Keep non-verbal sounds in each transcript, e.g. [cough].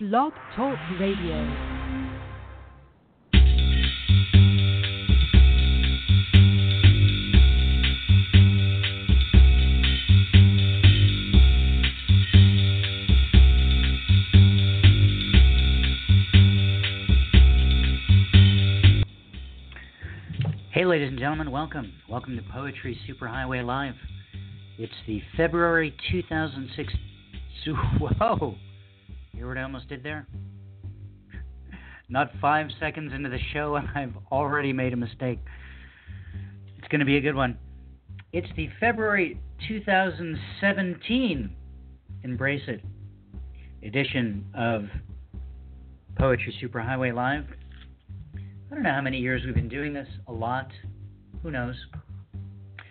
Blog Talk Radio. Hey, ladies and gentlemen, welcome. Welcome to Poetry Superhighway Live. It's the February 2006. Su- [laughs] Whoa! You hear what I almost did there? Not five seconds into the show, and [laughs] I've already made a mistake. It's going to be a good one. It's the February 2017 Embrace It edition of Poetry Superhighway Live. I don't know how many years we've been doing this. A lot. Who knows?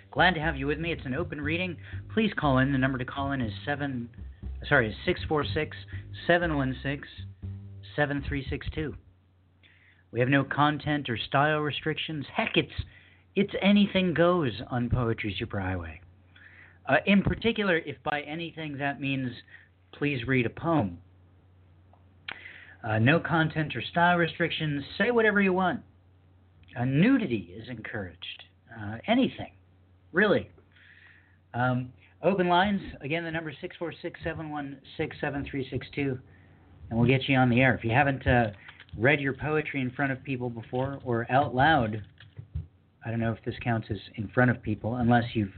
Glad to have you with me. It's an open reading. Please call in. The number to call in is seven. Sorry, six four six seven one six seven three six two. We have no content or style restrictions. Heck, it's it's anything goes on Poetry Superhighway. Uh, in particular, if by anything that means please read a poem. Uh, no content or style restrictions. Say whatever you want. Uh, nudity is encouraged. Uh, anything, really. Um, open lines. Again, the number six four six seven one six seven three six two, and we'll get you on the air. If you haven't uh, read your poetry in front of people before or out loud, I don't know if this counts as in front of people, unless you've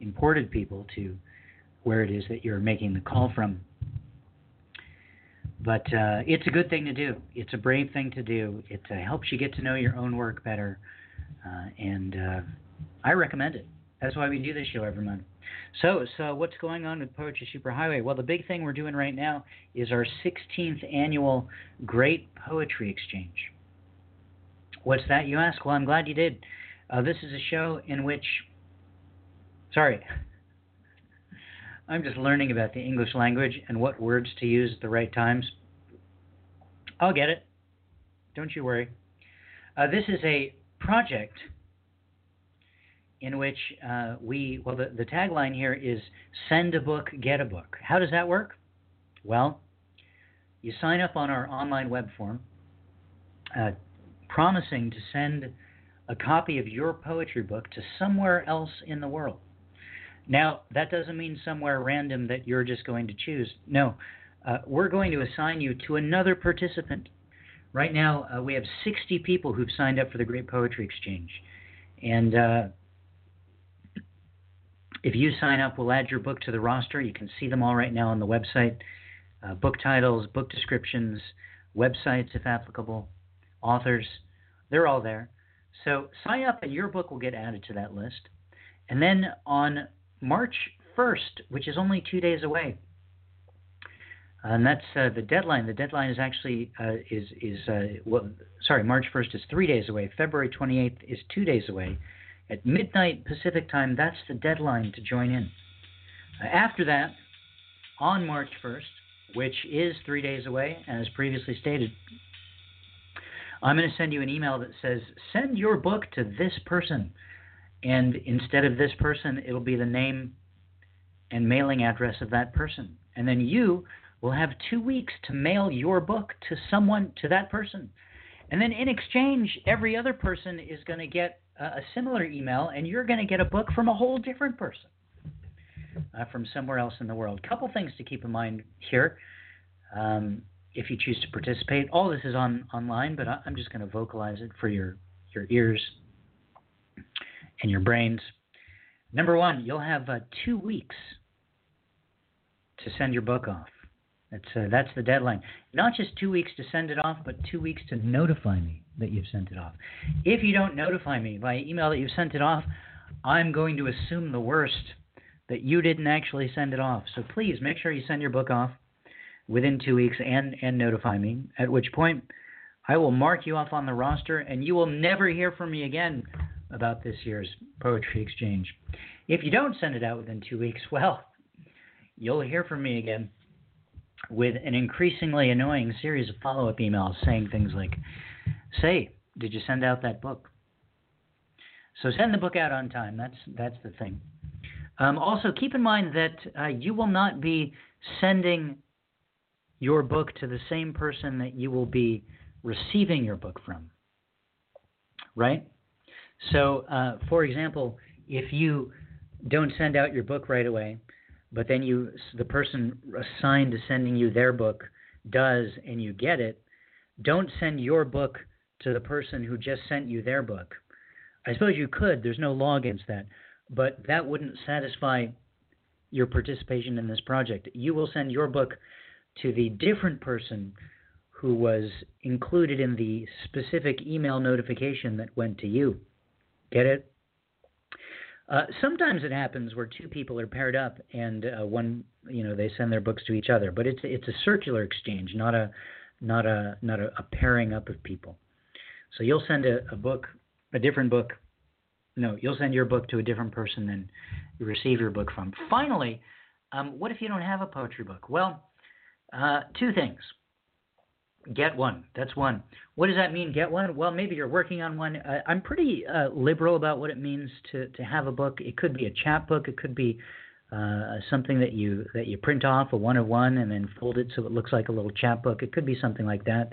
imported people to where it is that you're making the call from. But uh, it's a good thing to do. It's a brave thing to do. It uh, helps you get to know your own work better, uh, and uh, I recommend it. That's why we do this show every month. So, so what's going on with Poetry Superhighway? Well, the big thing we're doing right now is our 16th annual Great Poetry Exchange. What's that, you ask? Well, I'm glad you did. Uh, this is a show in which, sorry, [laughs] I'm just learning about the English language and what words to use at the right times. I'll get it. Don't you worry. Uh, this is a project in which uh, we, well, the, the tagline here is send a book, get a book. How does that work? Well, you sign up on our online web form uh, promising to send a copy of your poetry book to somewhere else in the world. Now, that doesn't mean somewhere random that you're just going to choose. No, uh, we're going to assign you to another participant. Right now, uh, we have 60 people who've signed up for the Great Poetry Exchange. And uh, if you sign up, we'll add your book to the roster. You can see them all right now on the website uh, book titles, book descriptions, websites if applicable, authors. They're all there. So sign up, and your book will get added to that list. And then on March 1st, which is only two days away, and that's uh, the deadline. The deadline is actually uh, is is uh, well, sorry, March 1st is three days away. February 28th is two days away. At midnight Pacific time, that's the deadline to join in. After that, on March 1st, which is three days away, as previously stated, I'm going to send you an email that says, send your book to this person. And instead of this person, it'll be the name and mailing address of that person. And then you will have two weeks to mail your book to someone, to that person. And then in exchange, every other person is going to get a similar email, and you're going to get a book from a whole different person uh, from somewhere else in the world. Couple things to keep in mind here. Um, if you choose to participate, all this is on online, but I'm just going to vocalize it for your your ears and your brains. Number one, you'll have uh, two weeks to send your book off. That's uh, that's the deadline. Not just two weeks to send it off, but two weeks to notify me that you've sent it off. If you don't notify me by email that you've sent it off, I'm going to assume the worst that you didn't actually send it off. So please make sure you send your book off within two weeks and and notify me. At which point, I will mark you off on the roster, and you will never hear from me again about this year's poetry exchange. If you don't send it out within two weeks, [laughs] well, you'll hear from me again with an increasingly annoying series of follow up emails saying things like, Say, did you send out that book? So send the book out on time. That's, that's the thing. Um, also, keep in mind that uh, you will not be sending your book to the same person that you will be receiving your book from. Right? So, uh, for example, if you don't send out your book right away, but then you the person assigned to sending you their book does and you get it, don't send your book to the person who just sent you their book. I suppose you could, there's no law against that, but that wouldn't satisfy your participation in this project. You will send your book to the different person who was included in the specific email notification that went to you. Get it? Uh, sometimes it happens where two people are paired up and uh, one, you know, they send their books to each other, but it's it's a circular exchange, not a not a not a, a pairing up of people. So you'll send a, a book, a different book. No, you'll send your book to a different person than you receive your book from. Finally, um, what if you don't have a poetry book? Well, uh, two things. Get one. That's one. What does that mean? Get one. Well, maybe you're working on one. Uh, I'm pretty uh, liberal about what it means to to have a book. It could be a chapbook. It could be uh, something that you that you print off a one of one and then fold it so it looks like a little chapbook. It could be something like that.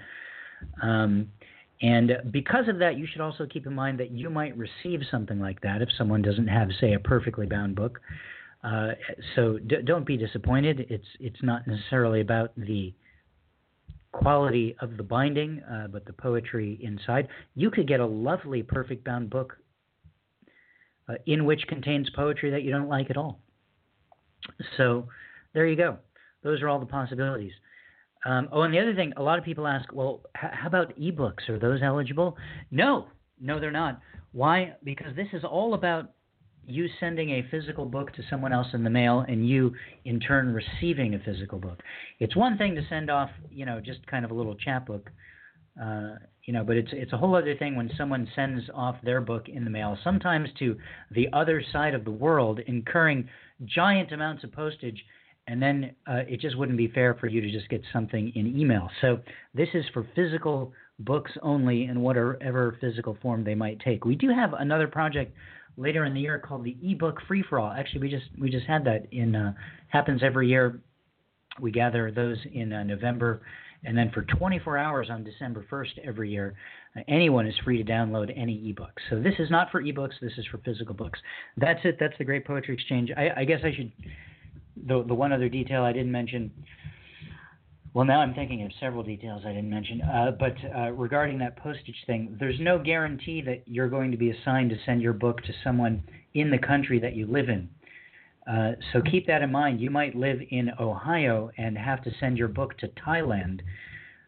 Um, and because of that, you should also keep in mind that you might receive something like that if someone doesn't have, say, a perfectly bound book. Uh, so d- don't be disappointed. It's it's not necessarily about the quality of the binding, uh, but the poetry inside. You could get a lovely perfect bound book uh, in which contains poetry that you don't like at all. So there you go. Those are all the possibilities. Um, oh, and the other thing, a lot of people ask, well, h- how about ebooks? Are those eligible? No, no, they're not. Why? Because this is all about you sending a physical book to someone else in the mail and you in turn receiving a physical book. It's one thing to send off, you know, just kind of a little chapbook, uh, you know, but it's it's a whole other thing when someone sends off their book in the mail, sometimes to the other side of the world, incurring giant amounts of postage and then uh, it just wouldn't be fair for you to just get something in email. So this is for physical books only in whatever physical form they might take. We do have another project later in the year called the ebook free for all. Actually, we just we just had that in uh, happens every year. We gather those in uh, November, and then for 24 hours on December 1st every year, uh, anyone is free to download any ebook. So this is not for ebooks. This is for physical books. That's it. That's the Great Poetry Exchange. I, I guess I should the the one other detail I didn't mention. Well, now I'm thinking of several details I didn't mention. Uh, but uh, regarding that postage thing, there's no guarantee that you're going to be assigned to send your book to someone in the country that you live in. Uh, so keep that in mind. You might live in Ohio and have to send your book to Thailand,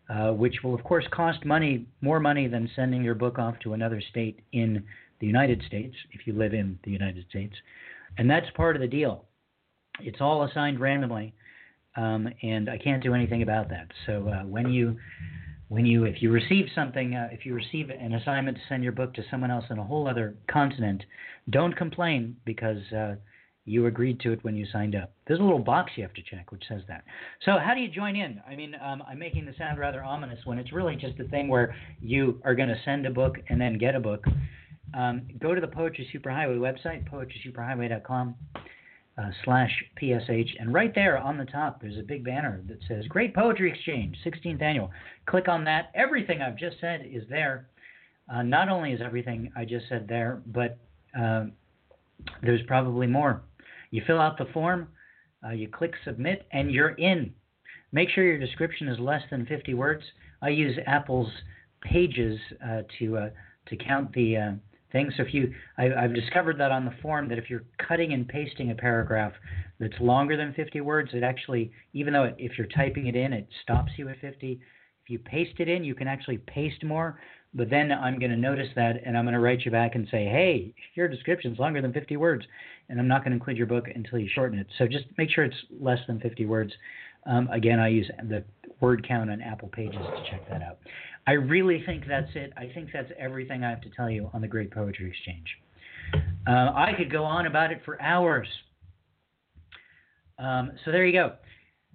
uh, which will, of course, cost money, more money than sending your book off to another state in the United States, if you live in the United States. And that's part of the deal. It's all assigned randomly, um, and I can't do anything about that. So uh, when you when you if you receive something uh, if you receive an assignment to send your book to someone else in a whole other continent, don't complain because uh, you agreed to it when you signed up. There's a little box you have to check which says that. So how do you join in? I mean, um, I'm making the sound rather ominous when it's really just a thing where you are going to send a book and then get a book. Um, go to the Poetry Superhighway website, poetrysuperhighway.com uh, slash PSH. And right there on the top, there's a big banner that says Great Poetry Exchange, 16th Annual. Click on that. Everything I've just said is there. Uh, not only is everything I just said there, but uh, there's probably more. You fill out the form, uh, you click submit, and you're in. Make sure your description is less than 50 words. I use Apple's Pages uh, to uh, to count the things. So if you, I, I've discovered that on the form that if you're cutting and pasting a paragraph that's longer than 50 words, it actually, even though it, if you're typing it in, it stops you at 50. If you paste it in, you can actually paste more. But then I'm going to notice that, and I'm going to write you back and say, hey, your description's longer than 50 words, and I'm not going to include your book until you shorten it. So just make sure it's less than 50 words. Um, again, I use the word count on Apple Pages to check that out. I really think that's it. I think that's everything I have to tell you on the Great Poetry Exchange. Uh, I could go on about it for hours. Um, so there you go.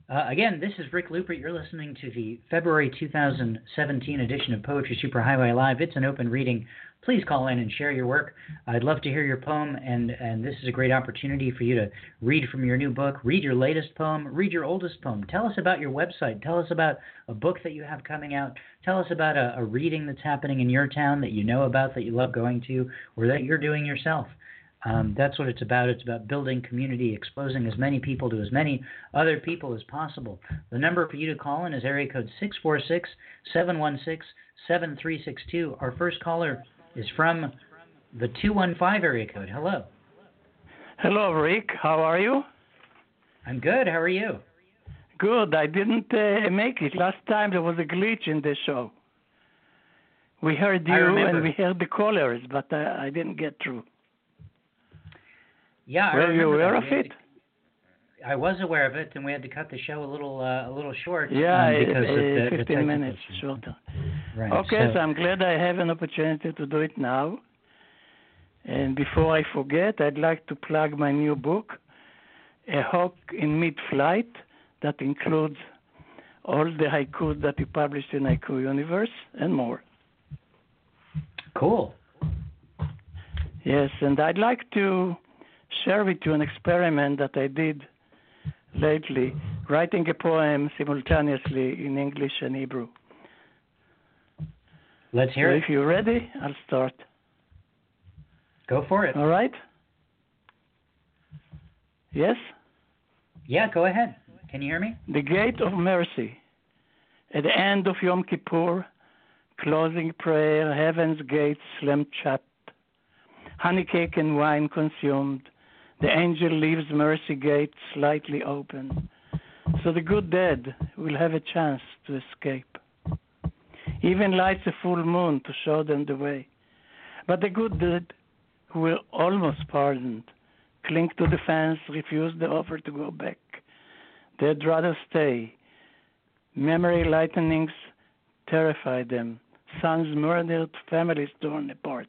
Uh, again, this is Rick Lupert. You're listening to the February 2017 edition of Poetry Superhighway Live. It's an open reading. Please call in and share your work. I'd love to hear your poem, and, and this is a great opportunity for you to read from your new book, read your latest poem, read your oldest poem. Tell us about your website. Tell us about a book that you have coming out. Tell us about a, a reading that's happening in your town that you know about, that you love going to, or that you're doing yourself. Um, that's what it's about. It's about building community, exposing as many people to as many other people as possible. The number for you to call in is area code 646 716 7362. Our first caller is from the 215 area code. Hello. Hello, Rick. How are you? I'm good. How are you? Good. I didn't uh, make it. Last time there was a glitch in the show. We heard you and we heard the callers, but uh, I didn't get through. Yeah, were you aware of it? I was aware of it, and we had to cut the show a little uh, a little short. Yeah, um, because of the, 15 the minutes shorter. Right. Okay, so, so I'm glad I have an opportunity to do it now. And before I forget, I'd like to plug my new book, A Hawk in Mid-Flight, that includes all the haikus that we published in Haikuniverse and more. Cool. Yes, and I'd like to share with you an experiment that I did lately, writing a poem simultaneously in English and Hebrew. Let's hear so it. If you're ready, I'll start. Go for it. All right? Yes? Yeah, go ahead. Can you hear me? The gate of mercy. At the end of Yom Kippur, closing prayer, heaven's gates slammed shut. Honey cake and wine consumed. The angel leaves mercy gate slightly open. So the good dead will have a chance to escape. Even lights a full moon to show them the way. But the good dead, who were almost pardoned, cling to the fence, refuse the offer to go back. They'd rather stay. Memory lightnings terrify them. Sons murdered, families torn apart.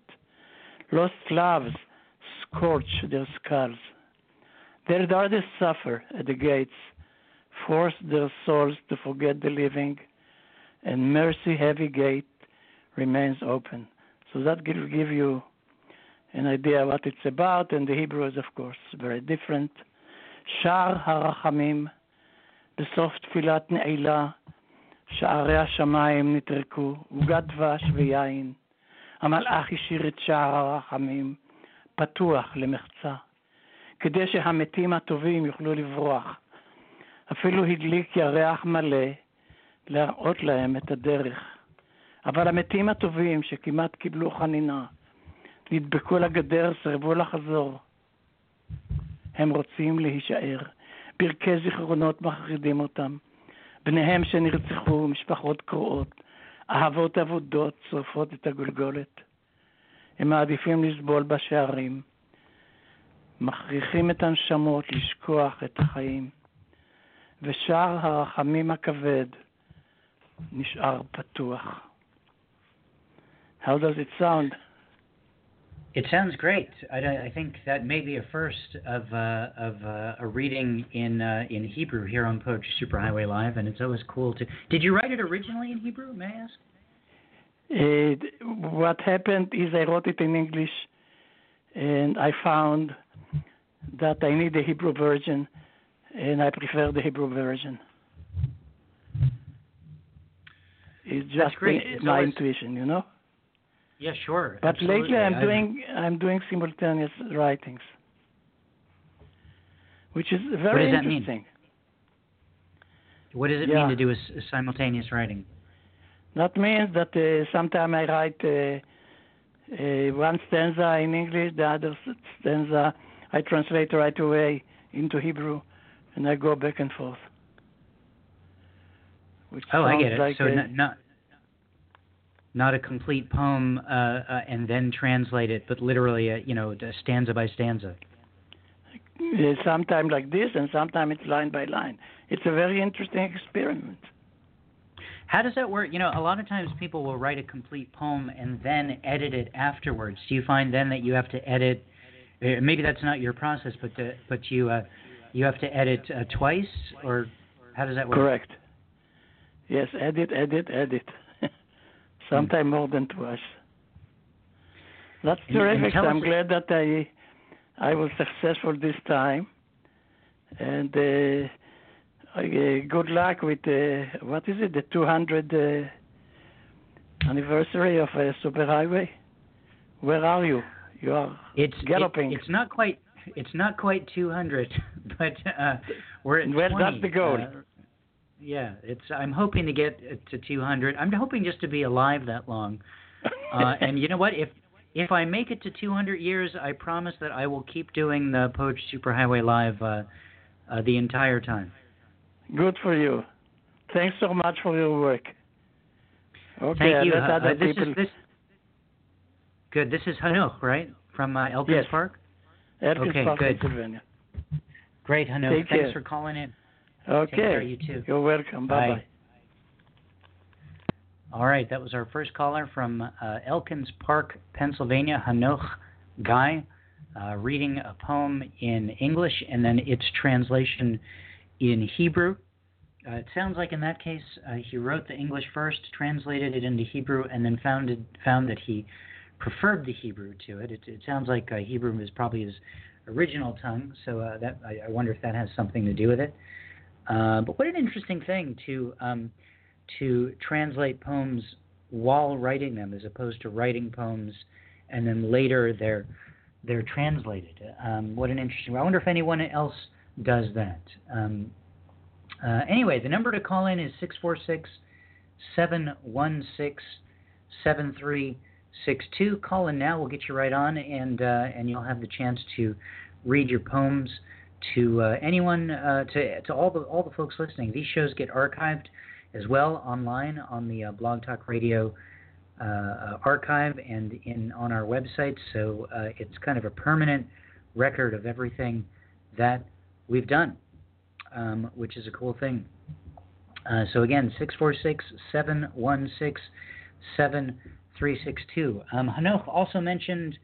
Lost loves scorch their skulls. Their daughters suffer at the gates, force their souls to forget the living, and mercy heavy gate remains open. So that will give you an idea what it's about, and the Hebrew is of course very different. שער הרחמים, בסוף תפילת נעילה, שערי השמיים נטרקו, עוגת דבש ויין. המלאך השאיר את שער הרחמים פתוח למחצה, כדי שהמתים הטובים יוכלו לברוח. אפילו הדליק ירח מלא להראות להם את הדרך. אבל המתים הטובים שכמעט קיבלו חנינה, נדבקו לגדר, סירבו לחזור. הם רוצים להישאר. פרקי זיכרונות מחרידים אותם. בניהם שנרצחו, משפחות קרועות, אהבות אבודות שורפות את הגולגולת. הם מעדיפים לסבול בשערים, מכריחים את הנשמות לשכוח את החיים, ושער הרחמים הכבד נשאר פתוח. How does it sound? It sounds great. I, I think that may be a first of uh, of uh, a reading in uh, in Hebrew here on Poetry Superhighway Live, and it's always cool to. Did you write it originally in Hebrew? May I ask? It, what happened is I wrote it in English, and I found that I need the Hebrew version, and I prefer the Hebrew version. It's just It's my always- intuition, you know. Yeah, sure. But absolutely. lately I'm I've- doing I'm doing simultaneous writings, which is very what does that mean? interesting. What does it Yeah. mean to do a simultaneous writing? That means that uh, sometimes I write uh, uh, one stanza in English, the other stanza I translate right away into Hebrew, and I go back and forth. Which Oh, I get it. Like so not, not not a complete poem uh, uh, and then translate it, but literally, a, you know, stanza by stanza. sometimes like this, and sometimes it's line by line. It's a very interesting experiment. How does that work? You know, a lot of times people will write a complete poem and then edit it afterwards. Do you find then that you have to edit? Uh, maybe that's not your process, but the, but you uh, you have to edit uh, twice, or How does that work? Correct. Yes, edit, edit, edit. [laughs] Sometime more than twice. That's terrific. I'm glad that I I was successful this time. And uh, good luck with uh, what is it? The 200 uh, anniversary of uh, Superhighway. Where are you? You are It's it- it's not quite. It's not quite 200, [laughs] but uh, we're at Well, 20. that's the goal. Uh, yeah, it's. I'm hoping to get to 200. I'm hoping just to be alive that long. [laughs] Uh, and you know what? If if I make it to 200 years, I promise that I will keep doing the Poetry Superhighway live uh, uh, the entire time. Good for you. Thanks so much for your work. Okay, Thank you. Uh, uh, this people. is this. Good. This is Hanoch, right? From uh, Elkins Yes. Park. Elkins okay, Park, good. Pennsylvania. Great, Hanoch. Take Thanks care. for calling in. Okay. Take care. You too. You're welcome. Bye bye. All right, that was our first caller from uh, Elkins Park, Pennsylvania, Hanoch Guy, uh, reading a poem in English and then its translation in Hebrew. Uh, it sounds like in that case uh, he wrote the English first, translated it into Hebrew, and then found it, found that he preferred the Hebrew to it. It, it sounds like uh, Hebrew is probably his original tongue, so uh, that I, I wonder if that has something to do with it. Uh, but what an interesting thing to um, to translate poems while writing them, as opposed to writing poems and then later they're they're translated. Um, what an interesting. I wonder if anyone else does that. Um, uh, anyway, the number to call in is 646 716 7362. Call in now. We'll get you right on, and uh, and you'll have the chance to read your poems to uh, anyone, uh, to to all the all the folks listening. These shows get archived as well online on the uh, Blog Talk Radio uh, archive and in on our website. So it's kind of a permanent record of everything that we've done, um, which is a cool thing. Uh, so again, 646-716-7362. Um, Hanoch also mentioned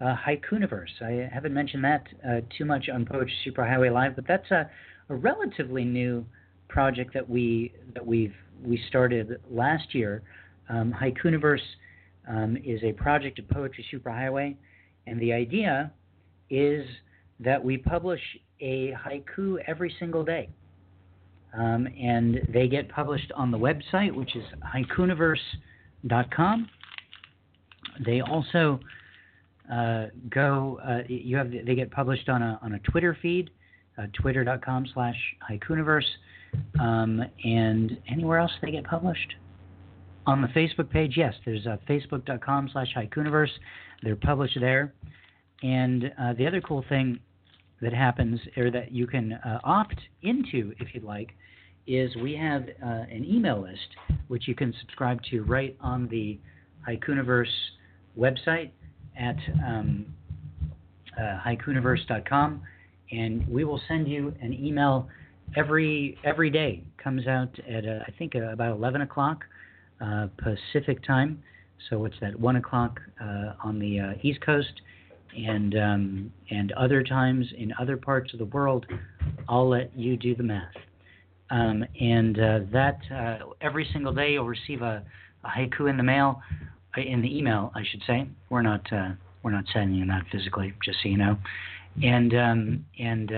uh, Haikuniverse. I haven't mentioned that uh, too much on Poetry Superhighway Live, but that's a, a relatively new project that we that we've we started last year. Um, Haikuniverse um, is a project of Poetry Superhighway, and the idea is that we publish a haiku every single day. Um, and they get published on the website, which is haikuniverse.com. They also uh, go. Uh, you have they get published on a on a Twitter feed, uh, twitter.com slash haikuniverse, um, and anywhere else they get published. On the Facebook page, yes, there's uh, facebook.com slash haikuniverse. They're published there. And uh, the other cool thing that happens, or that you can uh, opt into if you'd like, is we have uh, an email list which you can subscribe to right on the Haikuniverse website at um, uh, haikuniverse.com, and we will send you an email every every day. Comes out at uh, I think uh, about 11 o'clock uh, Pacific time, so it's at one o'clock uh, on the East Coast, and um, and other times in other parts of the world. I'll let you do the math. Um, and uh, that uh, every single day you'll receive a, a haiku in the mail, uh, in the email, I should say. We're not uh, we're not sending you that physically, just so you know. And um, and uh,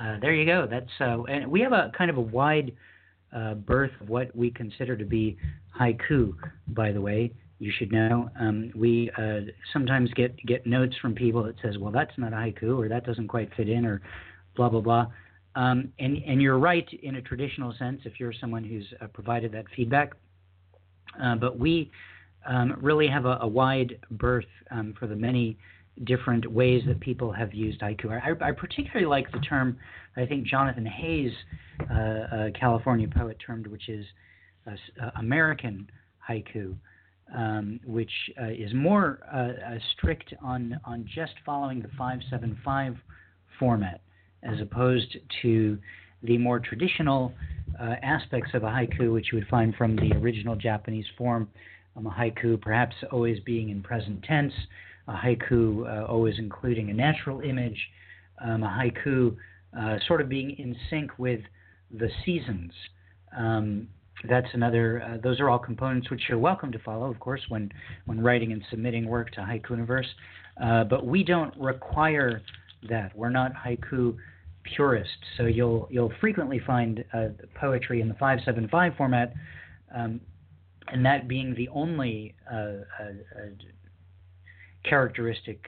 uh, there you go. That's and we have a kind of a wide berth of what we consider to be haiku. By the way, you should know. Um, we uh, sometimes get get notes from people that says, "Well, that's not a haiku," or "That doesn't quite fit in," or blah blah blah. Um, and and you're right in a traditional sense if you're someone who's uh, provided that feedback. Uh, but we um, really have a, a wide berth um, for the many different ways that people have used haiku. I, I particularly like the term I think Jonathan Hayes, uh, a California poet, termed, which is uh, uh, American haiku. Um, which uh, is more uh, strict on on just following the 575 format, as opposed to the more traditional uh, aspects of a haiku, which you would find from the original Japanese form. Um, a haiku perhaps always being in present tense, a haiku uh, always including a natural image, um, a haiku uh, sort of being in sync with the seasons. Um, that's another. Uh, those are all components which you're welcome to follow, of course, when when writing and submitting work to Haikuniverse. Uh, but we don't require that. We're not haiku purists, so you'll you'll frequently find uh, poetry in the 575 format, um, and that being the only uh, uh, uh, characteristic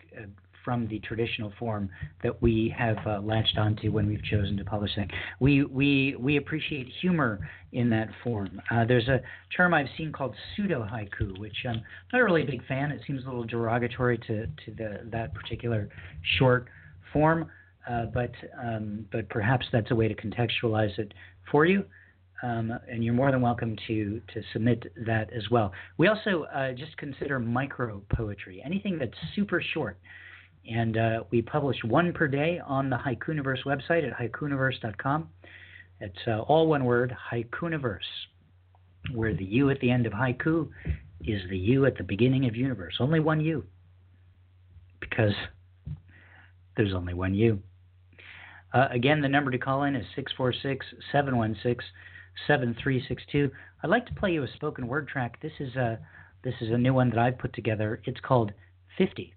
from the traditional form that we have uh, latched onto when we've chosen to publish that. We we we appreciate humor in that form. Uh, there's a term I've seen called pseudo haiku, which I'm not a really big fan. It seems a little derogatory to to the that particular short form, uh, but um, but perhaps that's a way to contextualize it for you. Um, and you're more than welcome to to submit that as well. We also uh, just consider micro poetry, anything that's super short. And uh, we publish one per day on the Haikuniverse website at haikuniverse.com. It's uh, all one word, Haikuniverse, where the U at the end of haiku is the U at the beginning of universe. Only one U, because there's only one U. Uh, again, the number to call in is 646 716 7362. I'd like to play you a spoken word track. This is a, this is a new one that I've put together. It's called 50.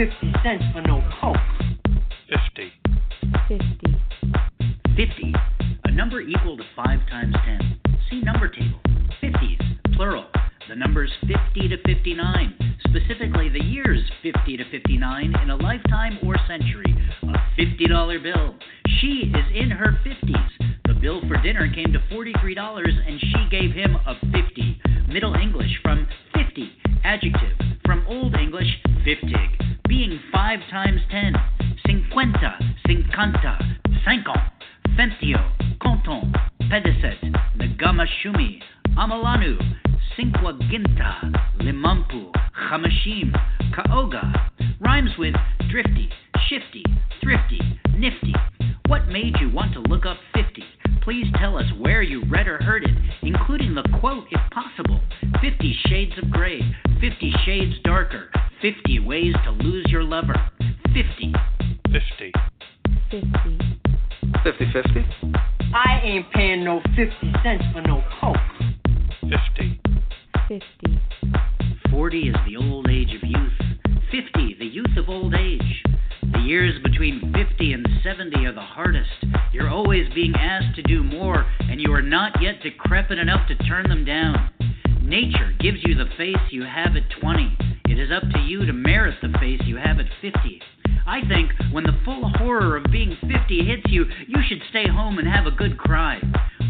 50 cents for 70 are the hardest. You're always being asked to do more, and you are not yet decrepit enough to turn them down. Nature gives you the face you have at 20. It is up to you to merit the face you have at 50. I think when the full horror of being 50 hits you, you should stay home and have a good cry.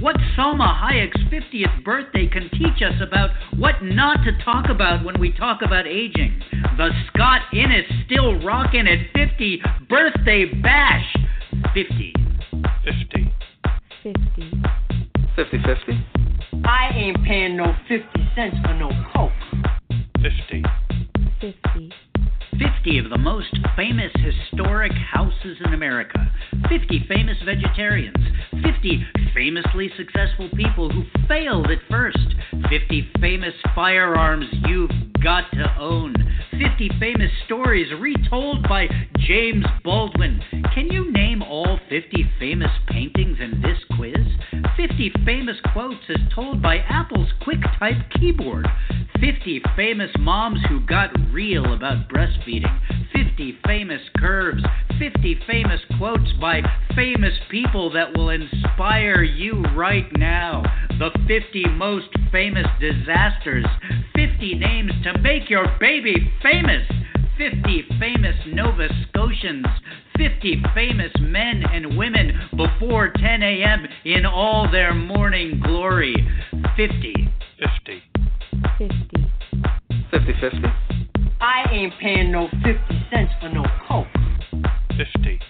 What Salma Hayek's 50th birthday can teach us about what not to talk about when we talk about aging. The Scott Innes still rockin' at 50 birthday bash. 50. Fifty. Fifty. Fifty fifty. I ain't paying no 50 cents for no coke. Fifty. Fifty. 50 of the most famous historic houses in America, 50 famous vegetarians, 50 famously successful people who failed at first, 50 famous firearms you've got to own, 50 famous stories retold by James Baldwin. Can you name all 50 famous paintings in this quiz? 50 famous quotes as told by Apple's QuickType keyboard. 50 famous moms who got real about breastfeeding. 50 famous curves. 50 famous quotes by famous people that will inspire you right now. The 50 most famous disasters. 50 names to make your baby famous. 50 famous Nova Scotians, 50 famous men and women before 10 a.m. in all their morning glory. 50. Fifty. Fifty. Fifty fifty. I ain't paying no 50 cents for no coke. Fifty.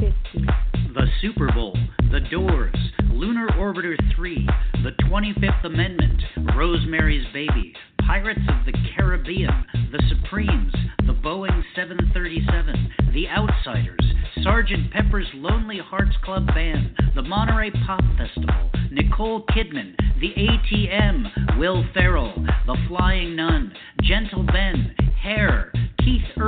Fifty. The Super Bowl, The Doors, Lunar Orbiter 3, The 25th Amendment, Rosemary's Baby, Pirates of the Caribbean, The Supremes, The Boeing 737, The Outsiders, Sergeant Pepper's Lonely Hearts Club Band, the Monterey Pop Festival, Nicole Kidman, the ATM, Will Ferrell, the Flying Nun, Gentle Ben, Hair,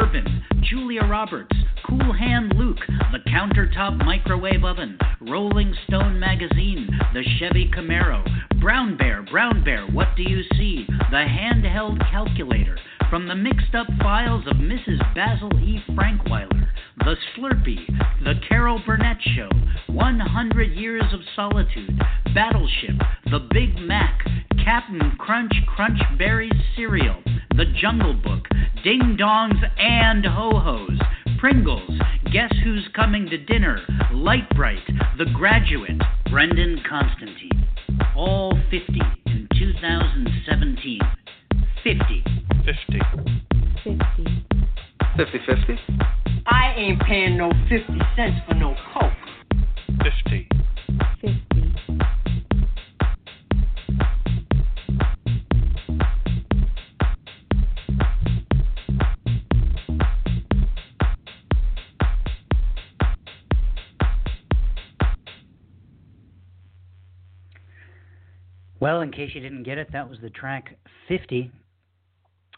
Urban, Julia Roberts, Cool Hand Luke, the Countertop Microwave Oven, Rolling Stone Magazine, the Chevy Camaro, Brown Bear, Brown Bear, What Do You See? The Handheld Calculator, from the mixed up files of Mrs. Basil E. Frankweiler, The Slurpee, The Carol Burnett Show, 100 Years of Solitude, Battleship, The Big Mac, Captain Crunch Crunch Berries Cereal, The Jungle Book, Ding Dongs and Ho Hos, Pringles, Guess Who's Coming to Dinner, Lite-Brite, The Graduate, Brendan Constantine. All 50 in 2017. 50. 50. 50, 50 50. I ain't paying no 50 cents for no coke. 50. 50, Well, in case you didn't get it, that was the track 50.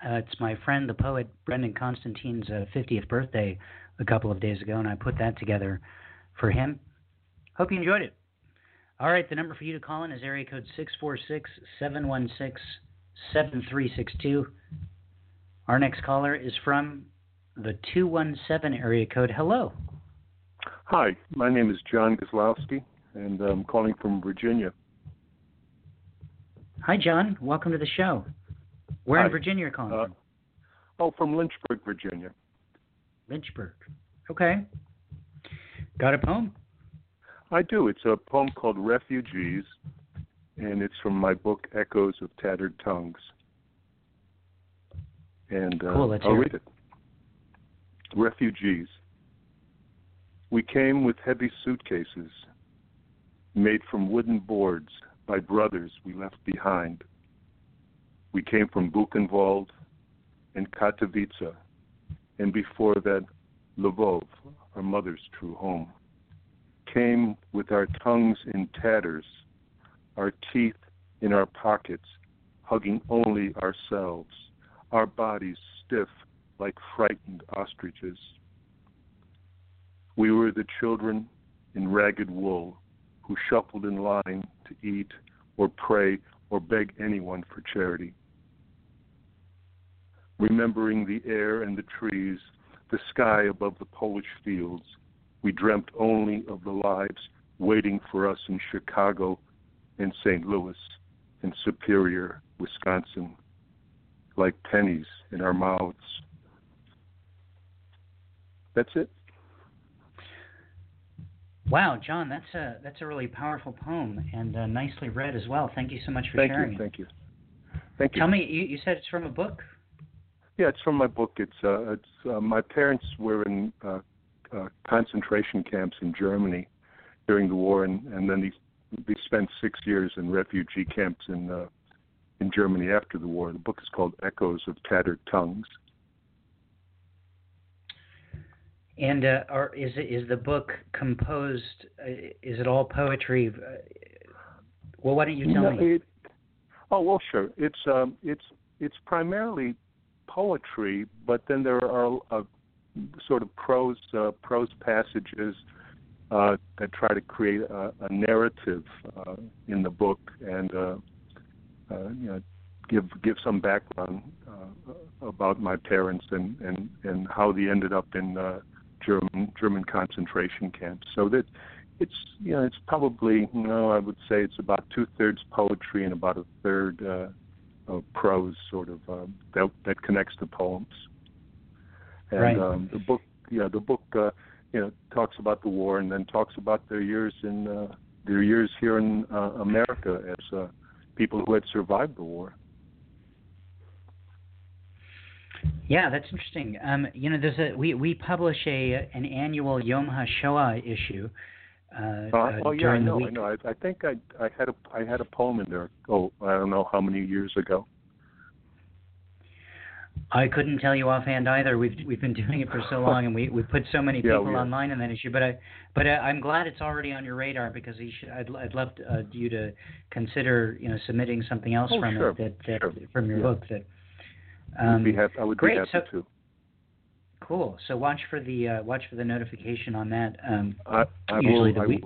Uh, it's my friend, the poet Brendan Constantine's uh, 50th birthday a couple of days ago, and I put that together for him. Hope you enjoyed it. All right, the number for you to call in is area code 646 716 7362. Our next caller is from the 217 area code. Hello. Hi, my name is John Guzlowski, and I'm calling from Virginia. Hi, John. Welcome to the show. Where Hi. in Virginia are you calling Uh, from? Oh, from Lynchburg, Virginia. Lynchburg. Okay. Got a poem? I do. It's a poem called Refugees, and it's from my book Echoes of Tattered Tongues. And uh, Cool, I'll read it. Refugees. We came with heavy suitcases made from wooden boards by brothers we left behind. We came from Buchenwald and Katowice, and before that, Lvov, our mother's true home. Came with our tongues in tatters, our teeth in our pockets, hugging only ourselves, our bodies stiff like frightened ostriches. We were the children in ragged wool who shuffled in line to eat or pray or beg anyone for charity. Remembering the air and the trees, the sky above the Polish fields, we dreamt only of the lives waiting for us in Chicago and St. Louis and Superior, Wisconsin, like pennies in our mouths. That's it. Wow, John, that's a that's a really powerful poem and uh, nicely read as well. Thank you so much for Thank sharing you. it. Thank you. Thank you. Tell me, you, you said it's from a book. Yeah, it's from my book. It's uh, it's uh, my parents were in uh, uh, concentration camps in Germany during the war, and and then they they spent six years in refugee camps in uh, in Germany after the war. The book is called Echoes of Tattered Tongues. And uh, are, is it, is the book composed? Uh, is it all poetry? Uh, well, why don't you tell No, me? it- oh well, sure. It's um, it's it's primarily poetry, but then there are uh, sort of prose uh, prose passages uh, that try to create a, a narrative uh, in the book and uh, uh, you know give give some background uh, about my parents and and and how they ended up in uh, German German concentration camps. So that it's you know it's probably you know I would say it's about two thirds poetry and about a third uh, of prose sort of uh, that that connects the poems. And Right. um, the book yeah the book uh, you know talks about the war and then talks about their years in uh, their years here in uh, America as uh, people who had survived the war. Yeah, that's interesting. Um, you know, there's a we we publish a an annual Yom HaShoah issue. Uh, Uh, uh, oh yeah, I know, I know. I, I think I I had a I had a poem in there. Oh, I don't know how many years ago. I couldn't tell you offhand either. We've we've been doing it for so long, and we we put so many [laughs] people online on that issue. But I but I, I'm glad it's already on your radar because you should, I'd I'd love to, uh, you to consider you know submitting something else Oh, from sure, it that, that sure. from your Yeah. book that. Um, happy. I would great, be happy so- to. Cool. So watch for the uh, watch for the notification on that. Um, I, I usually will. the week-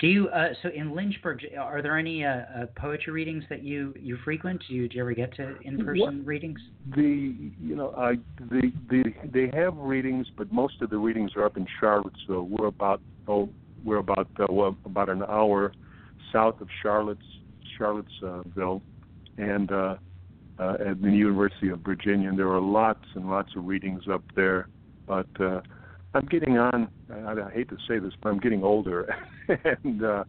do you uh, so in Lynchburg? Are there any uh, uh, poetry readings that you you frequent? Do you, do you ever get to in person readings? The you know I the the they have readings, but most of the readings are up in Charlottesville. We're about oh we're about uh, well, about an hour south of Charlotte's Charlottesville, and uh, at the University of Virginia. And there are lots and lots of readings up there, but uh, I'm getting on. I, I hate to say this, but I'm getting older, [laughs] and uh,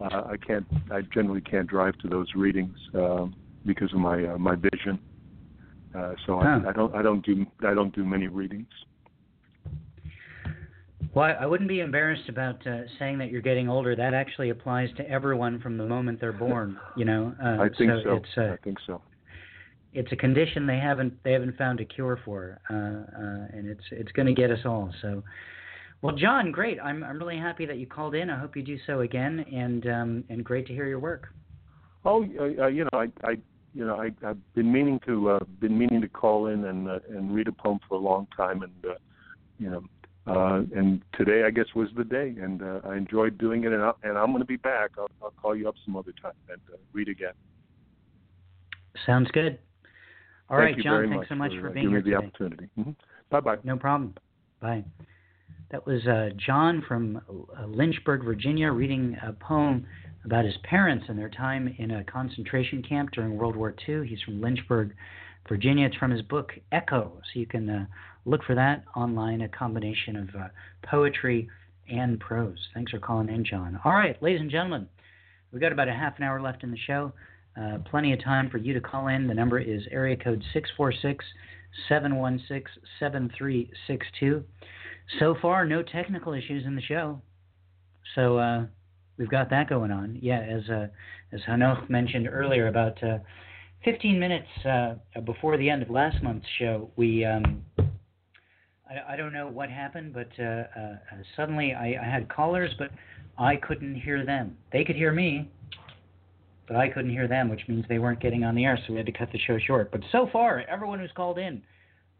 uh, I can't. I generally can't drive to those readings um, because of my uh, my vision. Uh, so Huh. I, I don't I don't do I don't do many readings. Well, I I wouldn't be embarrassed about uh, saying that you're getting older. That actually applies to everyone from the moment they're born. You know, [laughs] uh, I think so. It's uh, I think so. It's a condition they haven't they haven't found a cure for, uh, uh, and it's it's going to get us all. So, well, John, great. I'm I'm really happy that you called in. I hope you do so again, and um, and great to hear your work. Oh, uh, you know, I, I, you know, I, I've been meaning to, uh, been meaning to call in and uh, and read a poem for a long time, and uh, you know, uh, and today I guess was the day, and uh, I enjoyed doing it, and, I, and I'm going to be back. I'll, I'll call you up some other time and uh, read again. Sounds good. All Thank right, John. thanks so much for, for uh, being giving here me the today. opportunity. hmm Bye bye. No problem. Bye. That was uh, John from uh, Lynchburg, Virginia, reading a poem about his parents and their time in a concentration camp during World War II. He's from Lynchburg, Virginia. It's from his book Echo, so you can uh, look for that online. A combination of uh, poetry and prose. Thanks for calling in, John. All right, ladies and gentlemen, we've got about a half an hour left in the show. Uh, plenty of time for you to call in. The number is area code 646 716 7362. So far, no technical issues in the show. So uh, we've got that going on. Yeah, as uh, as Hanoch mentioned earlier, about uh, 15 minutes uh, before the end of last month's show, we um, I, don't know what happened, but suddenly I, I had callers, but I couldn't hear them. They could hear me, but I couldn't hear them, which means they weren't getting on the air, so we had to cut the show short. But so far, everyone who's called in,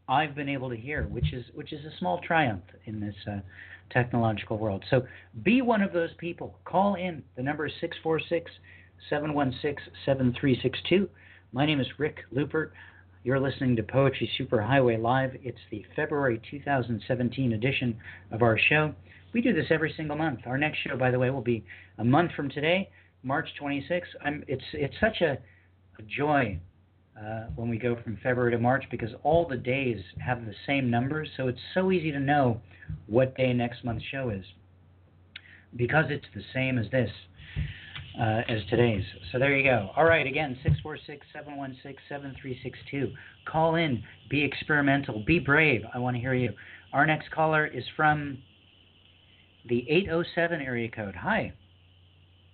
I've been able to hear, which is which is a small triumph in this uh, technological world. So be one of those people. Call in. The number is 646 716 7362. My name is Rick Lupert. You're listening to Poetry Superhighway Live. It's the February 2017 edition of our show. We do this every single month. Our next show, by the way, will be a month from today, March 26th. I'm, it's it's such a, a joy uh, when we go from February to March because all the days have the same numbers, so it's so easy to know what day next month's show is because it's the same as this. Uh, as today's. So there you go. All right, again, 646 716 7362. Call in, be experimental, be brave. I want to hear you. Our next caller is from the 807 area code. Hi.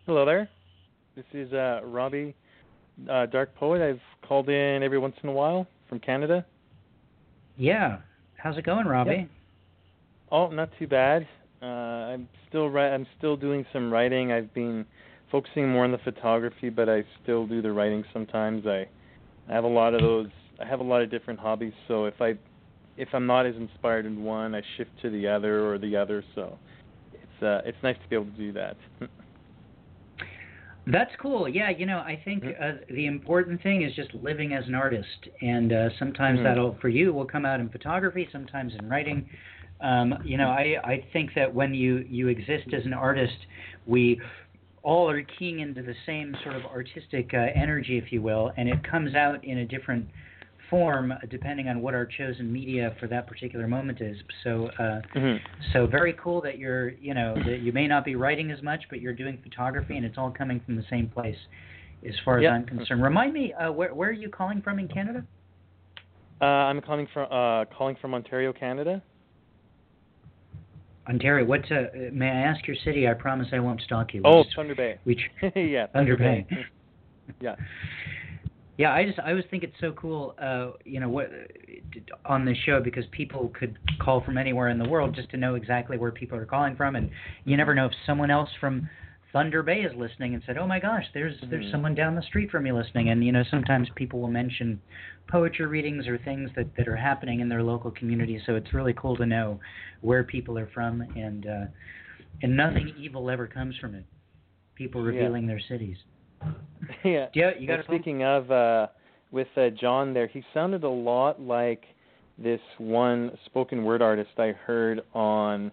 Hello there. This is uh, Robbie, uh, Dark Poet. I've called in every once in a while from Canada. Yeah. How's it going, Robbie? Oh, not too bad. Uh, I'm still ri- I'm still doing some writing. I've been focusing more on the photography, but I still do the writing sometimes. I, I have a lot of those. I have a lot of different hobbies. So if I, if I'm not as inspired in one, I shift to the other or the other. So it's uh, it's nice to be able to do that. [laughs] That's cool. Yeah, you know, I think uh, the important thing is just living as an artist, and uh, sometimes Mhm. that'll for you will come out in photography, sometimes in writing. Um, you know, I I think that when you you exist as an artist, we all are keying into the same sort of artistic uh, energy, if you will, and it comes out in a different form depending on what our chosen media for that particular moment is. So. Uh, Mhm. so very cool that you're, you know, that you may not be writing as much, but you're doing photography, and it's all coming from the same place, as far as Yeah. I'm concerned. Remind me, uh, where where are you calling from in Canada? Uh, I'm calling from uh, calling from Ontario, Canada. Ontario. What? Uh, may I ask your city? I promise I won't stalk you. We Oh, just- Thunder Bay. we tr- [laughs] yeah, Thunder Bay. Bay. [laughs] yeah. Yeah, I just I always think it's so cool, uh, you know, what on this show because people could call from anywhere in the world just to know exactly where people are calling from, and you never know if someone else from Thunder Bay is listening and said, "Oh my gosh, there's there's Mhm. someone down the street from me listening." And you know, sometimes people will mention poetry readings or things that that are happening in their local community. So it's really cool to know where people are from, and uh, and nothing evil ever comes from it. People Yeah. revealing their cities. [laughs] yeah. Do you, got speaking of uh with uh, John there, he sounded a lot like this one spoken word artist I heard on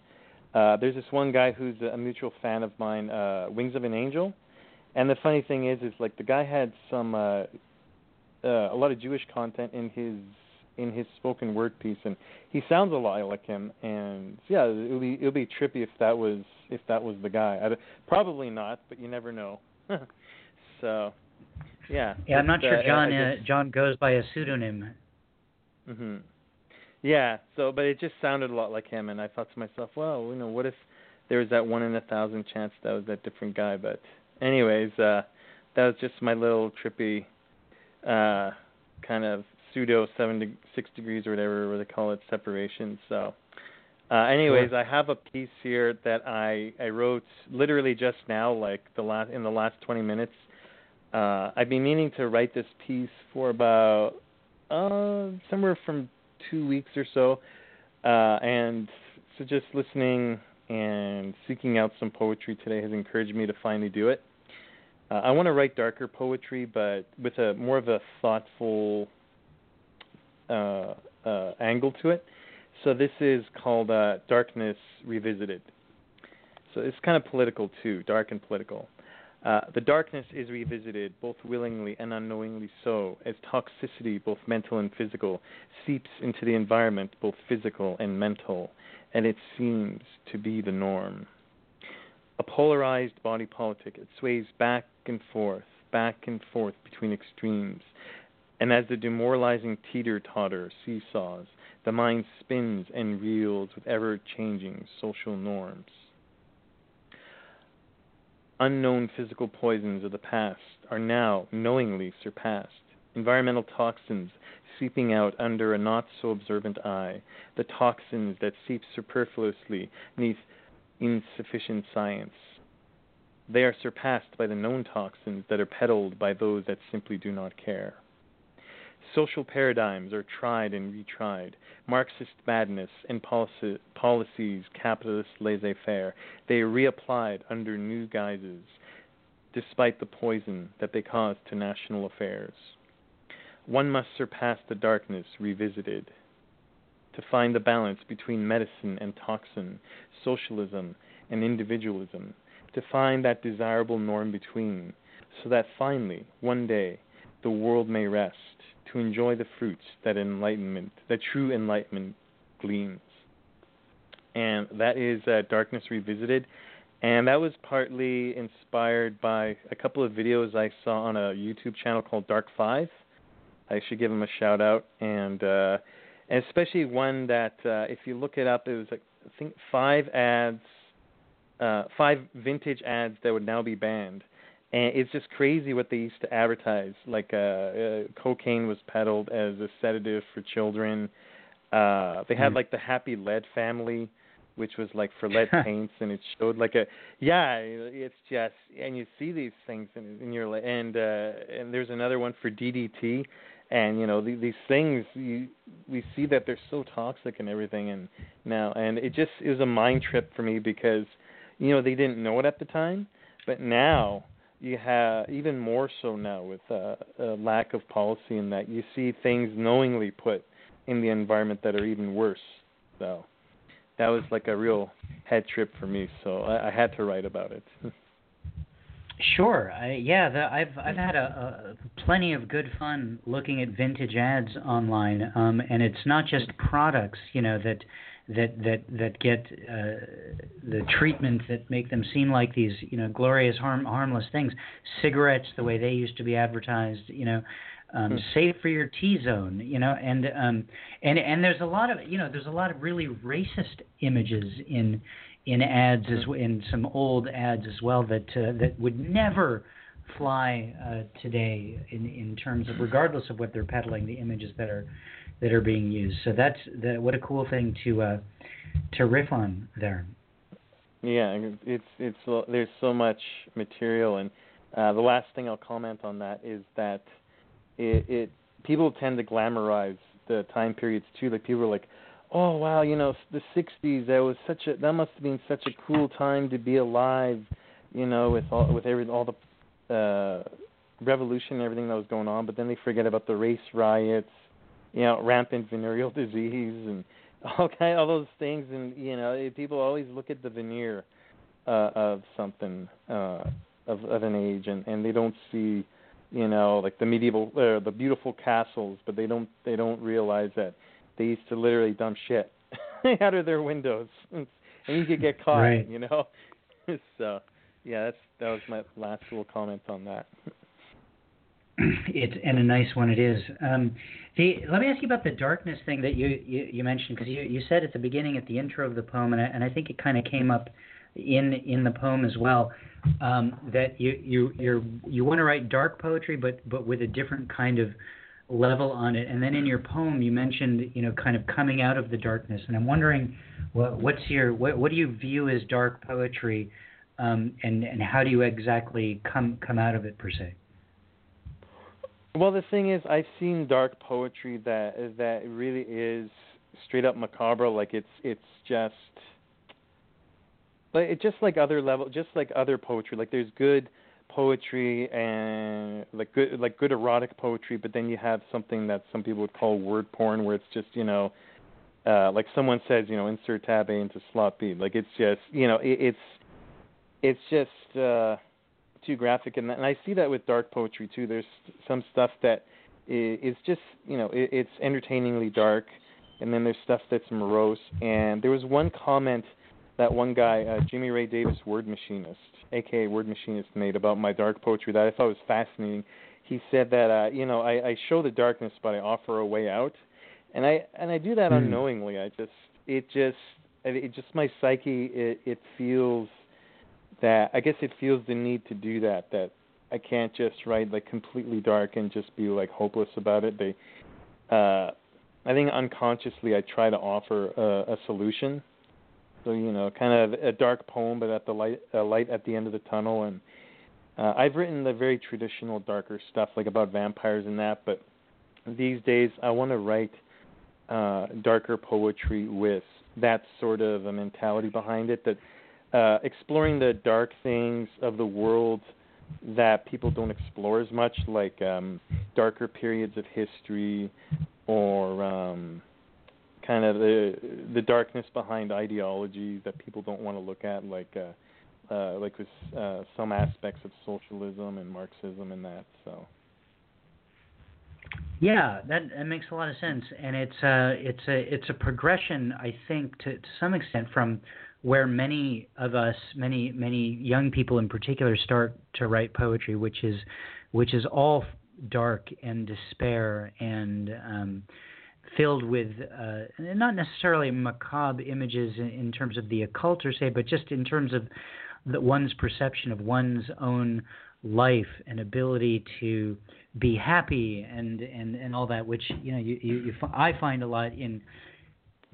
uh there's this one guy who's a mutual fan of mine, uh Wings of an Angel. And the funny thing is is like the guy had some uh uh a lot of Jewish content in his in his spoken word piece and he sounds a lot like him and yeah, it'll be it'll be trippy if that was if that was the guy. I'd, probably not, but you never know. [laughs] so yeah. Yeah, I'm not sure uh, John uh, just- John goes by a pseudonym. Mhm. Yeah. So, but it just sounded a lot like him, and I thought to myself, well, you know, what if there was that one in a thousand chance that was that different guy? But, anyways, uh, that was just my little trippy, uh, kind of pseudo seven to six degrees or whatever where they call it separation. So. Uh, anyways, I have a piece here that I I wrote literally just now, like the last in the last 20 minutes. Uh, I've been meaning to write this piece for about uh, somewhere from two weeks or so, uh, and so just listening and seeking out some poetry today has encouraged me to finally do it. Uh, I want to write darker poetry, but with a more of a thoughtful uh, uh, angle to it. So this is called uh, Darkness Revisited. So it's kind of political too, dark and political. Uh, the darkness is revisited, both willingly and unknowingly so, as toxicity, both mental and physical, seeps into the environment, both physical and mental, and it seems to be the norm. A polarized body politic, it sways back and forth, back and forth between extremes, and as the demoralizing teeter totter seesaws, the mind spins and reels with ever changing social norms. Unknown physical poisons of the past are now knowingly surpassed. Environmental toxins seeping out under a not so observant eye, the toxins that seep superfluously neath insufficient science. They are surpassed by the known toxins that are peddled by those that simply do not care. Social paradigms are tried and retried. Marxist madness and policy, policies, capitalist laissez faire, they are reapplied under new guises, despite the poison that they cause to national affairs. One must surpass the darkness revisited to find the balance between medicine and toxin, socialism and individualism, to find that desirable norm between, so that finally, one day, the world may rest to enjoy the fruits that enlightenment, that true enlightenment gleans. And that is uh, Darkness Revisited. And that was partly inspired by a couple of videos I saw on a YouTube channel called Dark Five. I should give them a shout out. And, uh, and especially one that, uh, if you look it up, it was, like, I think, five ads, uh, five vintage ads that would now be banned and it's just crazy what they used to advertise. Like uh, uh cocaine was peddled as a sedative for children. Uh they had Mm. like the Happy Lead family, which was like for lead [laughs] paints, and it showed like a yeah. It's just and you see these things and in your and uh and there's another one for DDT, and you know the, these things you we see that they're so toxic and everything and now and it just it was a mind trip for me because you know they didn't know it at the time, but now you have even more so now with uh, a lack of policy in that you see things knowingly put in the environment that are even worse. So that was like a real head trip for me. So I, I had to write about it. Sure. I, yeah, the, I've I've had a, a plenty of good fun looking at vintage ads online, um, and it's not just products, you know, that that that that get uh, the treatment that make them seem like these, you know, glorious harm harmless things. Cigarettes, the way they used to be advertised, you know, um, Hmm. safe for your T zone, you know, and um, and and there's a lot of you know there's a lot of really racist images in in ads as in some old ads as well that uh, that would never fly uh, today in in terms of regardless of what they're peddling, the images that are that are being used. So that's the, what a cool thing to uh, to riff on there. Yeah, it's it's there's so much material, and uh, the last thing I'll comment on that is that it, it people tend to glamorize the time periods too. Like people are like, oh wow, you know, the '60s that was such a that must have been such a cool time to be alive, you know, with all with every all the uh, revolution and everything that was going on. But then they forget about the race riots, you know, rampant venereal [laughs] disease and all kind all those things. And you know, people always look at the veneer uh, of something uh, of of an age, and and they don't see you know like the medieval uh, the beautiful castles but they don't they don't realize that they used to literally dump shit [laughs] out of their windows, [laughs] and you could get caught. Right. You know. so, yeah, that's that was my last little comment on that. It's and a nice one it is. Um, the, let me ask you about the darkness thing that you you, you mentioned because you you said at the beginning at the intro of the poem and I, and I think it kind of came up in in the poem as well um, that you you you you want to write dark poetry but but with a different kind of level on it. And then in your poem, you mentioned, you know, kind of coming out of the darkness. And I'm wondering, what, what's your, what, what do you view as dark poetry, um, and and how do you exactly come come out of it per se? Well, the thing is, I've seen dark poetry that that really is straight up macabre. Like it's it's just, but it's just like other level, just like other poetry. Like there's good poetry and like good like good erotic poetry, but then you have something that some people would call word porn, where it's just you know, uh, like someone says, you know, insert tab A into slot B. Like it's just you know, it, it's it's just uh, too graphic, and, and I see that with dark poetry too. There's some stuff that is just you know, it, it's entertainingly dark, and then there's stuff that's morose. And there was one comment that one guy, uh, Jimmy Ray Davis, word machinist, aka Word Machinist, made about my dark poetry that I thought was fascinating. He said that uh, you know I, I show the darkness, but I offer a way out, and I and I do that Mm. unknowingly. I just it just it just my psyche it, it feels that I guess it feels the need to do that. That I can't just write like completely dark and just be like hopeless about it. They, uh, I think unconsciously I try to offer a, a solution so you know, kind of a dark poem, but at the light, a light at the end of the tunnel. And uh, I've written the very traditional, darker stuff, like about vampires and that. But these days, I want to write uh, darker poetry with that sort of a mentality behind it. That uh, exploring the dark things of the world that people don't explore as much, like um, darker periods of history or um, kind of the the darkness behind ideologies that people don't want to look at, like uh, uh, like with uh, some aspects of socialism and Marxism and that. So. Yeah, that, that makes a lot of sense, and it's a it's a it's a progression, I think, to, to some extent from where many of us, many many young people in particular, start to write poetry, which is which is all dark and despair and um, filled with uh, not necessarily macabre images in, in, terms of the occult or say, but just in terms of the, one's perception of one's own life and ability to be happy and and and all that, which you know you, you, you I find a lot in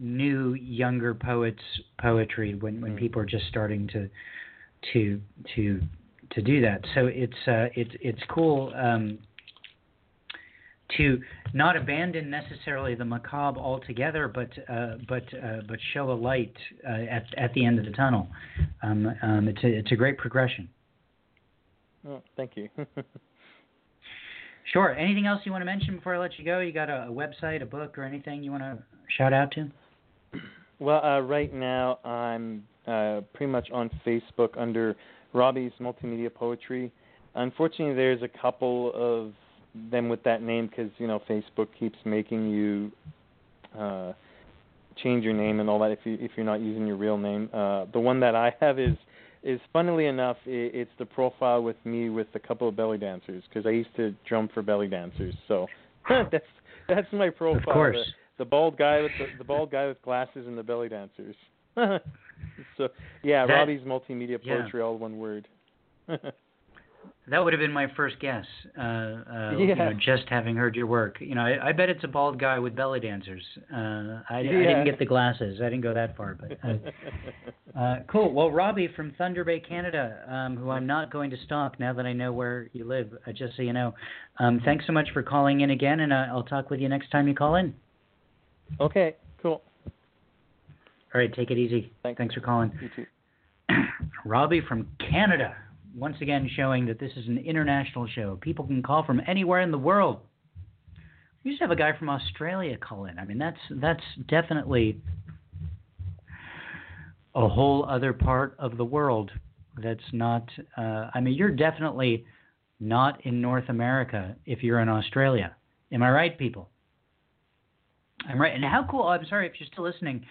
new younger poets poetry when when people are just starting to to to to do that. So it's uh, it's it's cool. Um, to not abandon necessarily the macabre altogether, but uh, but uh, but show a light uh, at at the end of the tunnel. Um, um, it's a it's a great progression. Oh, thank you. [laughs] sure. Anything else you want to mention before I let you go? You got a, a website, a book, or anything you want to shout out to? Well, uh, right now I'm uh, pretty much on Facebook under Robbie's Multimedia Poetry. Unfortunately, there's a couple of them with that name because you know Facebook keeps making you uh, change your name and all that if you if you're not using your real name. Uh, the one that I have is is funnily enough it, it's the profile with me with a couple of belly dancers because I used to drum for belly dancers. So [laughs] that's that's my profile. Of course. The, bald guy with the, the bald guy with glasses and the belly dancers. [laughs] so yeah, that, Robbie's multimedia yeah. poetry, all one word. [laughs] That would have been my first guess. Uh, uh, You Yeah. know, just having heard your work, you know, I, I bet it's a bald guy with belly dancers. Uh, I, I didn't get the glasses. I didn't go that far, but uh, [laughs] uh, cool. Well, Robbie from Thunder Bay, Canada, um, who I'm not going to stalk now that I know where you live. Uh, just so you know. Um, thanks so much for calling in again, and I'll talk with you next time you call in. Okay, cool. All right, take it easy. Thanks. Thanks for calling. You too. [clears throat] Robbie from Canada, once again showing that this is an international show. People can call from anywhere in the world. We to have a guy from Australia call in. I mean, that's that's definitely a whole other part of the world. That's not. Uh, I mean, you're definitely not in North America if you're in Australia. Am I right, people? I'm right. And how cool! I'm sorry if you're still listening.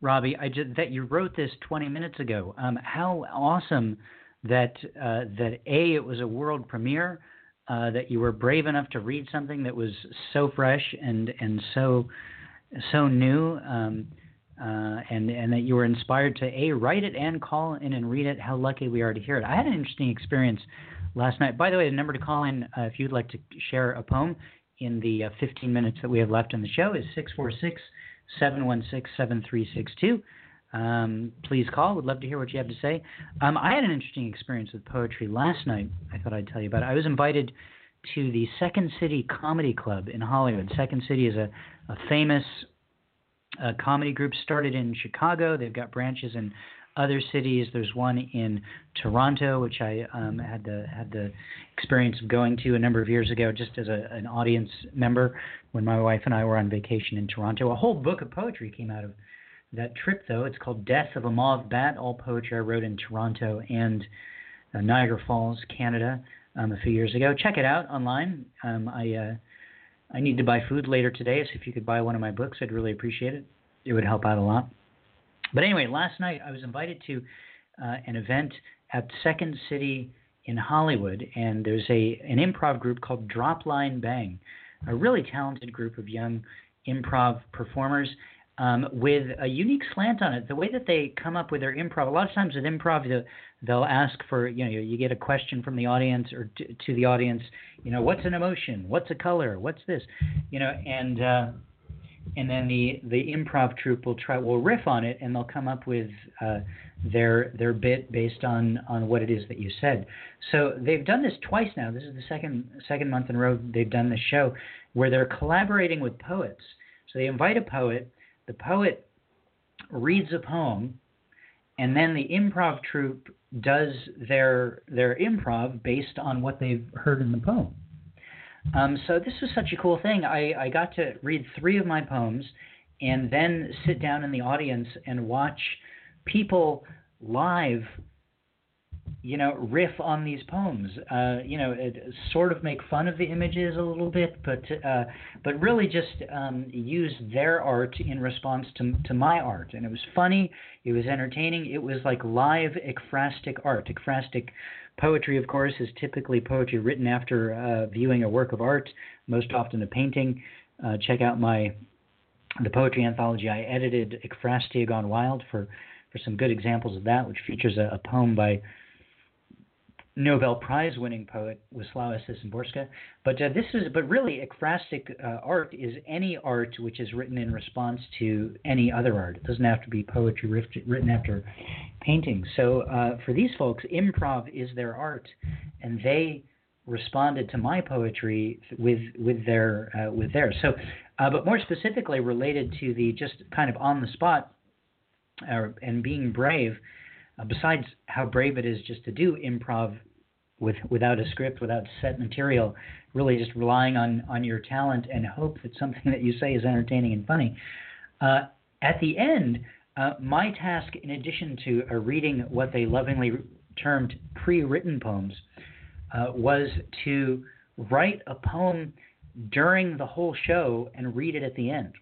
Robbie, I just, that you wrote this 20 minutes ago. Um, how awesome that uh, that a it was a world premiere, uh, that you were brave enough to read something that was so fresh and and so so new, um, uh, and and that you were inspired to a write it and call in and read it. How lucky we are to hear it. I had an interesting experience last night. By the way, the number to call in uh, if you'd like to share a poem in the uh, 15 minutes that we have left in the show is 646 716 7362. Um, please call. Would love to hear what you have to say. Um, I had an interesting experience with poetry last night. I thought I'd tell you about it. I was invited to the Second City Comedy Club in Hollywood. Second City is a, a famous uh, comedy group started in Chicago. They've got branches in other cities. There's one in Toronto, which I um, had the had the experience of going to a number of years ago, just as a, an audience member when my wife and I were on vacation in Toronto. A whole book of poetry came out of that trip, though. It's called Death of a Mauve Bat, all poetry I wrote in Toronto and uh, Niagara Falls, Canada, um, a few years ago. Check it out online. Um, I uh, I need to buy food later today, so if you could buy one of my books, I'd really appreciate it. It would help out a lot. But anyway, last night I was invited to uh, an event at Second City in Hollywood, and there's a an improv group called Dropline Bang, a really talented group of young improv performers um, with a unique slant on it. The way that they come up with their improv, a lot of times with improv, they'll, they'll ask for, you know, you get a question from the audience or to, to the audience, you know, what's an emotion? What's a color? What's this? You know, and uh, and then the the improv troupe will try will riff on it and they'll come up with uh, their their bit based on on what it is that you said. So they've done this twice now. This is the second second month in a row they've done this show where they're collaborating with poets. So they invite a poet, the poet reads a poem, and then the improv troupe does their their improv based on what they've heard in the poem. Um, so this was such a cool thing. I, I got to read three of my poems and then sit down in the audience and watch people live, you know, riff on these poems. Uh, you know, it, sort of make fun of the images a little bit, but uh, but really just um, use their art in response to to my art. And it was funny. It was entertaining. It was like live ekphrastic art. Ekphrastic Poetry, of course, is typically poetry written after uh, viewing a work of art, most often a painting. Uh, check out my the poetry anthology I edited, Ekphrastia Gone Wild, for for some good examples of that, which features a, a poem by Nobel Prize winning poet Wisława Szymborska. But uh, this is, but really, ekphrastic uh, art is any art which is written in response to any other art. It doesn't have to be poetry written after painting. So uh, for these folks, improv is their art, and they responded to my poetry with with their uh, with theirs. So, uh, but more specifically related to the just kind of on the spot uh, and being brave. Uh, besides how brave it is just to do improv with without a script, without set material, really just relying on on your talent and hope that something that you say is entertaining and funny. Uh, at the end, uh, my task, in addition to uh, reading what they lovingly termed pre-written poems, uh, was to write a poem during the whole show and read it at the end.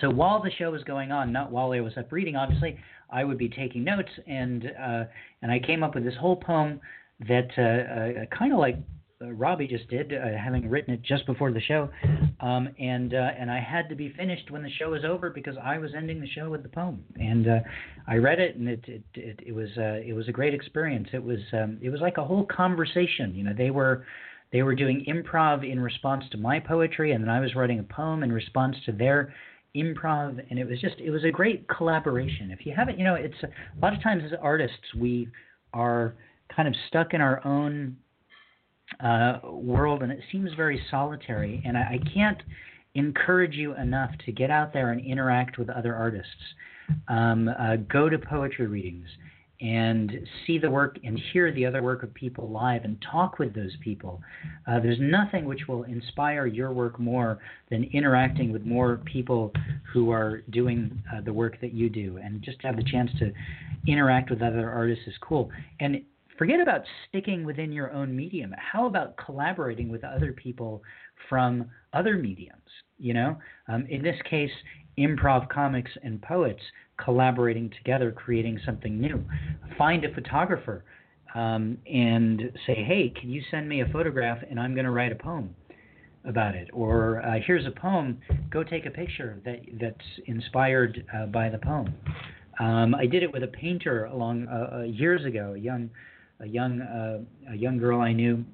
So while the show was going on, not while I was up reading, obviously, I would be taking notes, and uh, and I came up with this whole poem that uh, uh, kind of like uh, Robbie just did, uh, having written it just before the show, um, and and I had to be finished when the show was over because I was ending the show with the poem, and I read it, and it it it, it was it was a great experience. It was um, it was like a whole conversation. You know, they were they were doing improv in response to my poetry, and then I was writing a poem in response to their improv, and it was just it was a great collaboration. If you haven't, you know, it's a lot of times as artists we are kind of stuck in our own uh, world, and it seems very solitary. And I, I can't encourage you enough to get out there and interact with other artists. Um, uh, go to poetry readings and see the work and hear the other work of people live and talk with those people. Uh, there's nothing which will inspire your work more than interacting with more people who are doing uh, the work that you do. And just to have the chance to interact with other artists is cool. And forget about sticking within your own medium. How about collaborating with other people from other mediums? You know, um, in this case, improv comics and poets collaborating together, creating something new. Find a photographer um, and say, hey, can you send me a photograph and I'm going to write a poem about it? Or uh, here's a poem, go take a picture that that's inspired uh, by the poem. Um, I did it with a painter along uh, uh years ago, a young, a young, uh, a young girl I knew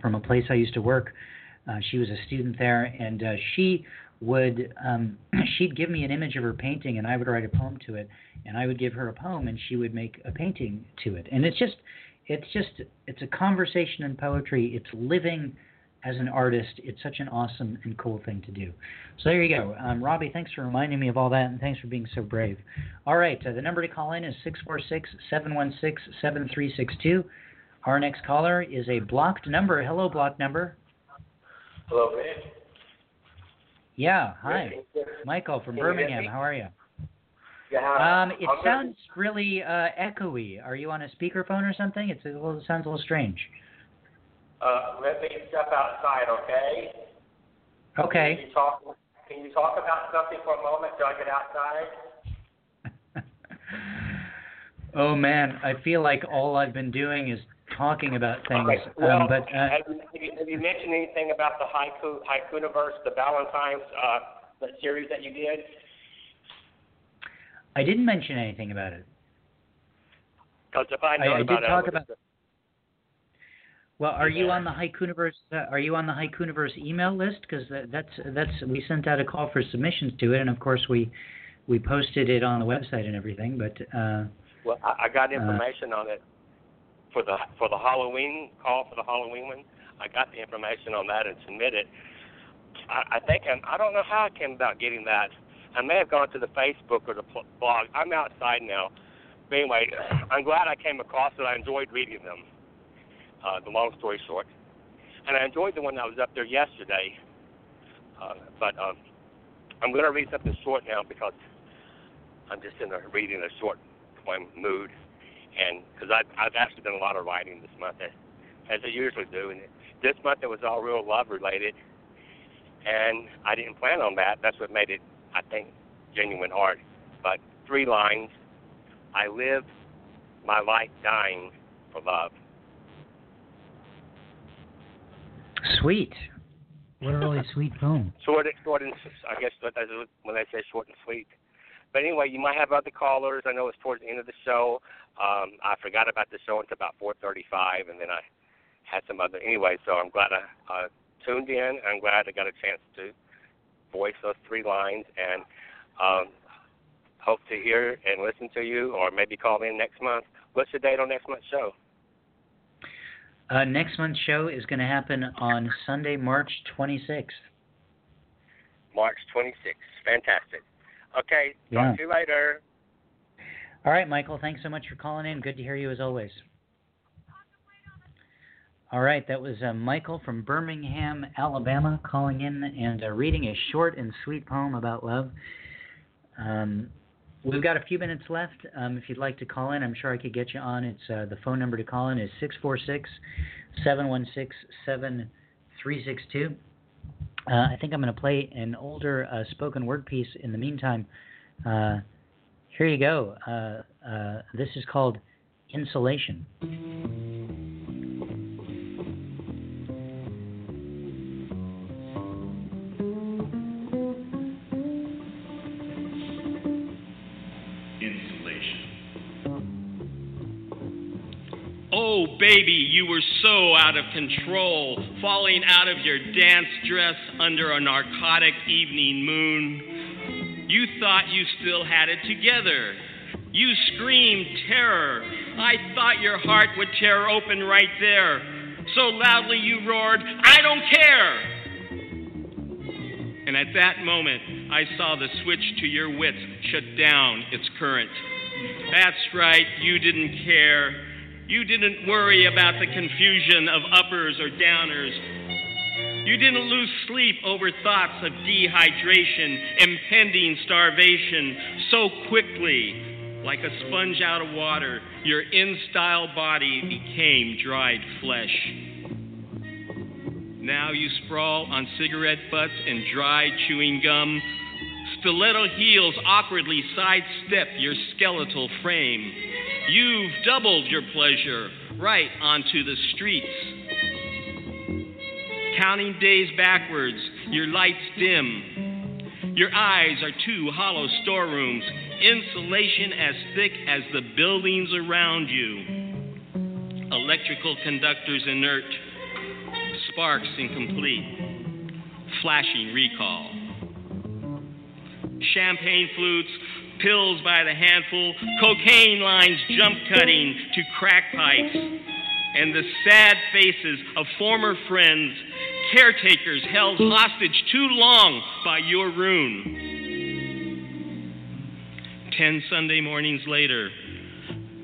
from a place I used to work. Uh, she was a student there, and she would um, [clears throat] she'd give me an image of her painting and I would write a poem to it and I would give her a poem and she would make a painting to it. And it's just it's just it's a conversation in poetry. It's living as an artist. It's such an awesome and cool thing to do. So there you go. Um, Robbie thanks for reminding me of all that and thanks for being so brave. All right uh, the number to call in is 646-716-7362 our next caller is a blocked number. Hello blocked number. Hello Rich yeah, hi. Michael from Birmingham. How are you? Yeah, um, it sounds really uh, echoey. Are you on a speakerphone or something? It's a little, it sounds a little strange. Uh, let me step outside, okay? Okay. Can you talk, can you talk about something for a moment till I get outside? [laughs] oh man, I feel like all I've been doing is talking about things. Okay. Well, um, but uh, have, you, have you mentioned anything about the haiku haikuniverse, the Valentine's uh, series that you did? I didn't mention anything about it. Because if I know I, I did it, talk about. Well, are you on the Haikuniverse? Uh, are you on the Haikuniverse email list? Because that, that's that's we sent out a call for submissions to it, and of course we we posted it on the website and everything. But uh, well, I, I got uh, information uh, on it for the for the Halloween call for the Halloween one. I got the information on that and submitted. I, I think I'm, I don't know how I came about getting that. I may have gone to the Facebook or the blog. I'm outside now. But anyway, I'm glad I came across it. I enjoyed reading them. Uh, the long story short, and I enjoyed the one that was up there yesterday. Uh, but um, I'm going to read something short now because I'm just in a reading a short poem mood and because I've, I've actually done a lot of writing this month, as, as I usually do, and this month it was all real love related, and I didn't plan on that. That's what made it, I think, genuine art. But three lines: I live my life dying for love. Sweet. What a really [laughs] sweet poem. Short, short, and I guess when I say short and sweet. But anyway, you might have other callers. I know it's towards the end of the show. Um, I forgot about the show until about 4:35, and then I had some other. Anyway, so I'm glad I uh, tuned in. I'm glad I got a chance to voice those three lines, and um, hope to hear and listen to you, or maybe call in next month. What's the date on next month's show? Uh, next month's show is going to happen on Sunday, March 26th. March 26th. Fantastic. Okay. Talk to you later. All right, Michael. Thanks so much for calling in. Good to hear you as always. All right, that was uh, Michael from Birmingham, Alabama, calling in and uh, reading a short and sweet poem about love. Um, we've got a few minutes left. Um, if you'd like to call in, I'm sure I could get you on. It's uh, the phone number to call in is 646 716 7362. Uh, I think I'm going to play an older uh, spoken word piece in the meantime. Uh, here you go. Uh, uh, this is called Insulation. Baby, you were so out of control, falling out of your dance dress under a narcotic evening moon. You thought you still had it together. You screamed terror. I thought your heart would tear open right there. So loudly you roared, I don't care! And at that moment, I saw the switch to your wits shut down its current. That's right, you didn't care. You didn't worry about the confusion of uppers or downers. You didn't lose sleep over thoughts of dehydration, impending starvation so quickly. Like a sponge out of water, your in style body became dried flesh. Now you sprawl on cigarette butts and dry chewing gum. Stiletto heels awkwardly sidestep your skeletal frame. You've doubled your pleasure right onto the streets. Counting days backwards, your lights dim. Your eyes are two hollow storerooms, insulation as thick as the buildings around you. Electrical conductors inert, sparks incomplete, flashing recall. Champagne flutes, pills by the handful, cocaine lines jump cutting to crack pipes, and the sad faces of former friends, caretakers held hostage too long by your rune. Ten Sunday mornings later,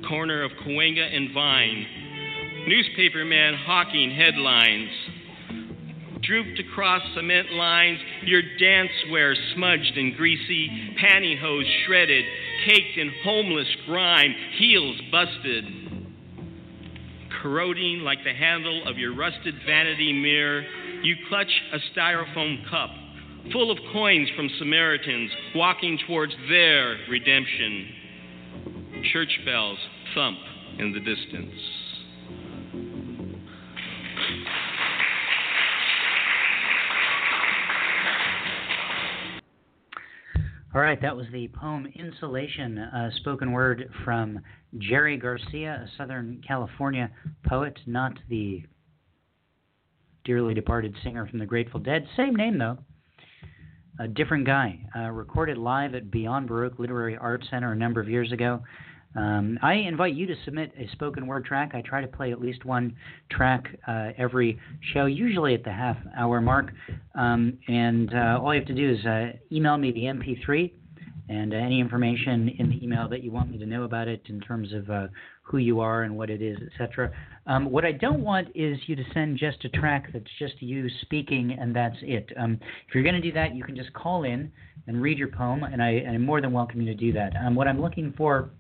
corner of Cahuenga and Vine, newspaper man hawking headlines. Drooped across cement lines, your dancewear smudged and greasy, pantyhose shredded, caked in homeless grime, heels busted. Corroding like the handle of your rusted vanity mirror, you clutch a styrofoam cup full of coins from Samaritans walking towards their redemption. Church bells thump in the distance. All right, that was the poem Insulation, a spoken word from Jerry Garcia, a Southern California poet, not the dearly departed singer from the Grateful Dead. Same name, though. A different guy. Uh, recorded live at Beyond Baroque Literary Arts Center a number of years ago. Um, I invite you to submit a spoken word track. I try to play at least one track uh, every show, usually at the half hour mark. Um, and uh, all you have to do is uh, email me the MP3 and uh, any information in the email that you want me to know about it in terms of uh, who you are and what it is, etc. Um, what I don't want is you to send just a track that's just you speaking and that's it. Um, if you're going to do that, you can just call in and read your poem, and, I, I'm more than welcome you to do that. Um, what I'm looking for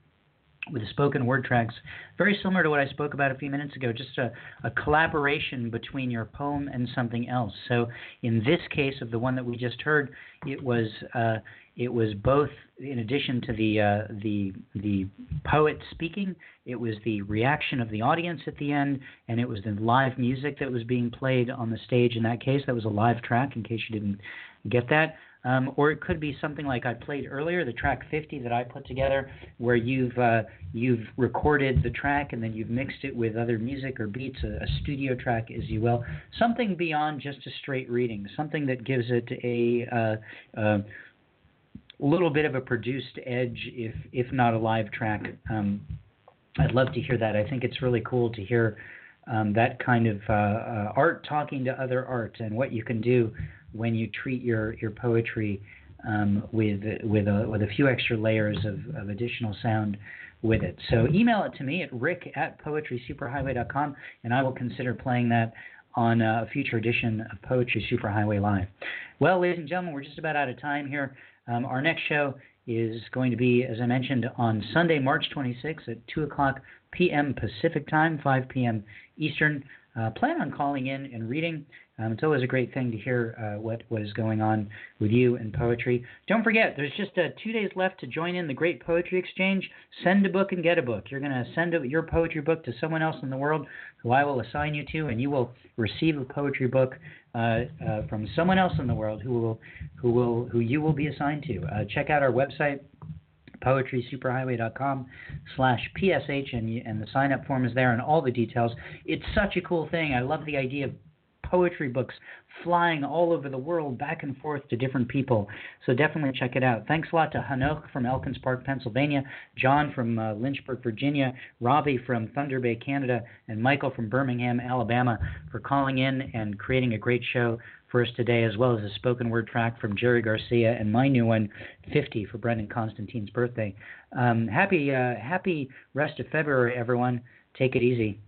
with spoken word tracks, very similar to what I spoke about a few minutes ago, just a, a, collaboration between your poem and something else. So in this case of the one that we just heard, it was uh, it was both in addition to the uh, the the poet speaking, it was the reaction of the audience at the end, and it was the live music that was being played on the stage. In that case, that was a live track. In case you didn't get that. Um, or it could be something like I played earlier, the track 50 that I put together, where you've uh, you've recorded the track and then you've mixed it with other music or beats, a, a, studio track, as you will. Something beyond just a straight reading, something that gives it a uh, uh, little bit of a produced edge, if if not a live track. Um, I'd love to hear that. I think it's really cool to hear um, that kind of uh, uh, art talking to other art and what you can do when you treat your your poetry um, with with a with a few extra layers of, of additional sound with it. So email it to me at rick at poetrysuperhighway.com, and I will consider playing that on a future edition of Poetry Superhighway Live. Well, ladies and gentlemen, we're just about out of time here. Um, our next show is going to be, as I mentioned, on Sunday, March 26th at 2 o'clock p.m. Pacific Time, 5 p.m. Eastern. Uh, plan on calling in and reading. Um, it's always a great thing to hear uh, what, is going on with you and poetry. Don't forget, there's just uh, two days left to join in the Great Poetry Exchange. Send a book and get a book. You're going to send a, your poetry book to someone else in the world who I will assign you to, and you will receive a poetry book uh, uh from someone else in the world who will who will who you will be assigned to. Uh, check out our website poetrysuperhighway.com slash psh and, and the sign up form is there and all the details it's such a cool thing i love the idea of poetry books flying all over the world back and forth to different people so definitely check it out thanks a lot to hanoch from elkins park pennsylvania john from uh, lynchburg virginia robbie from thunder bay canada and michael from birmingham alabama for calling in and creating a great show for us today, as well as a spoken word track from Jerry Garcia and my new one, 50 for Brendan Constantine's birthday. Um, happy, uh, happy rest of February, everyone. Take it easy.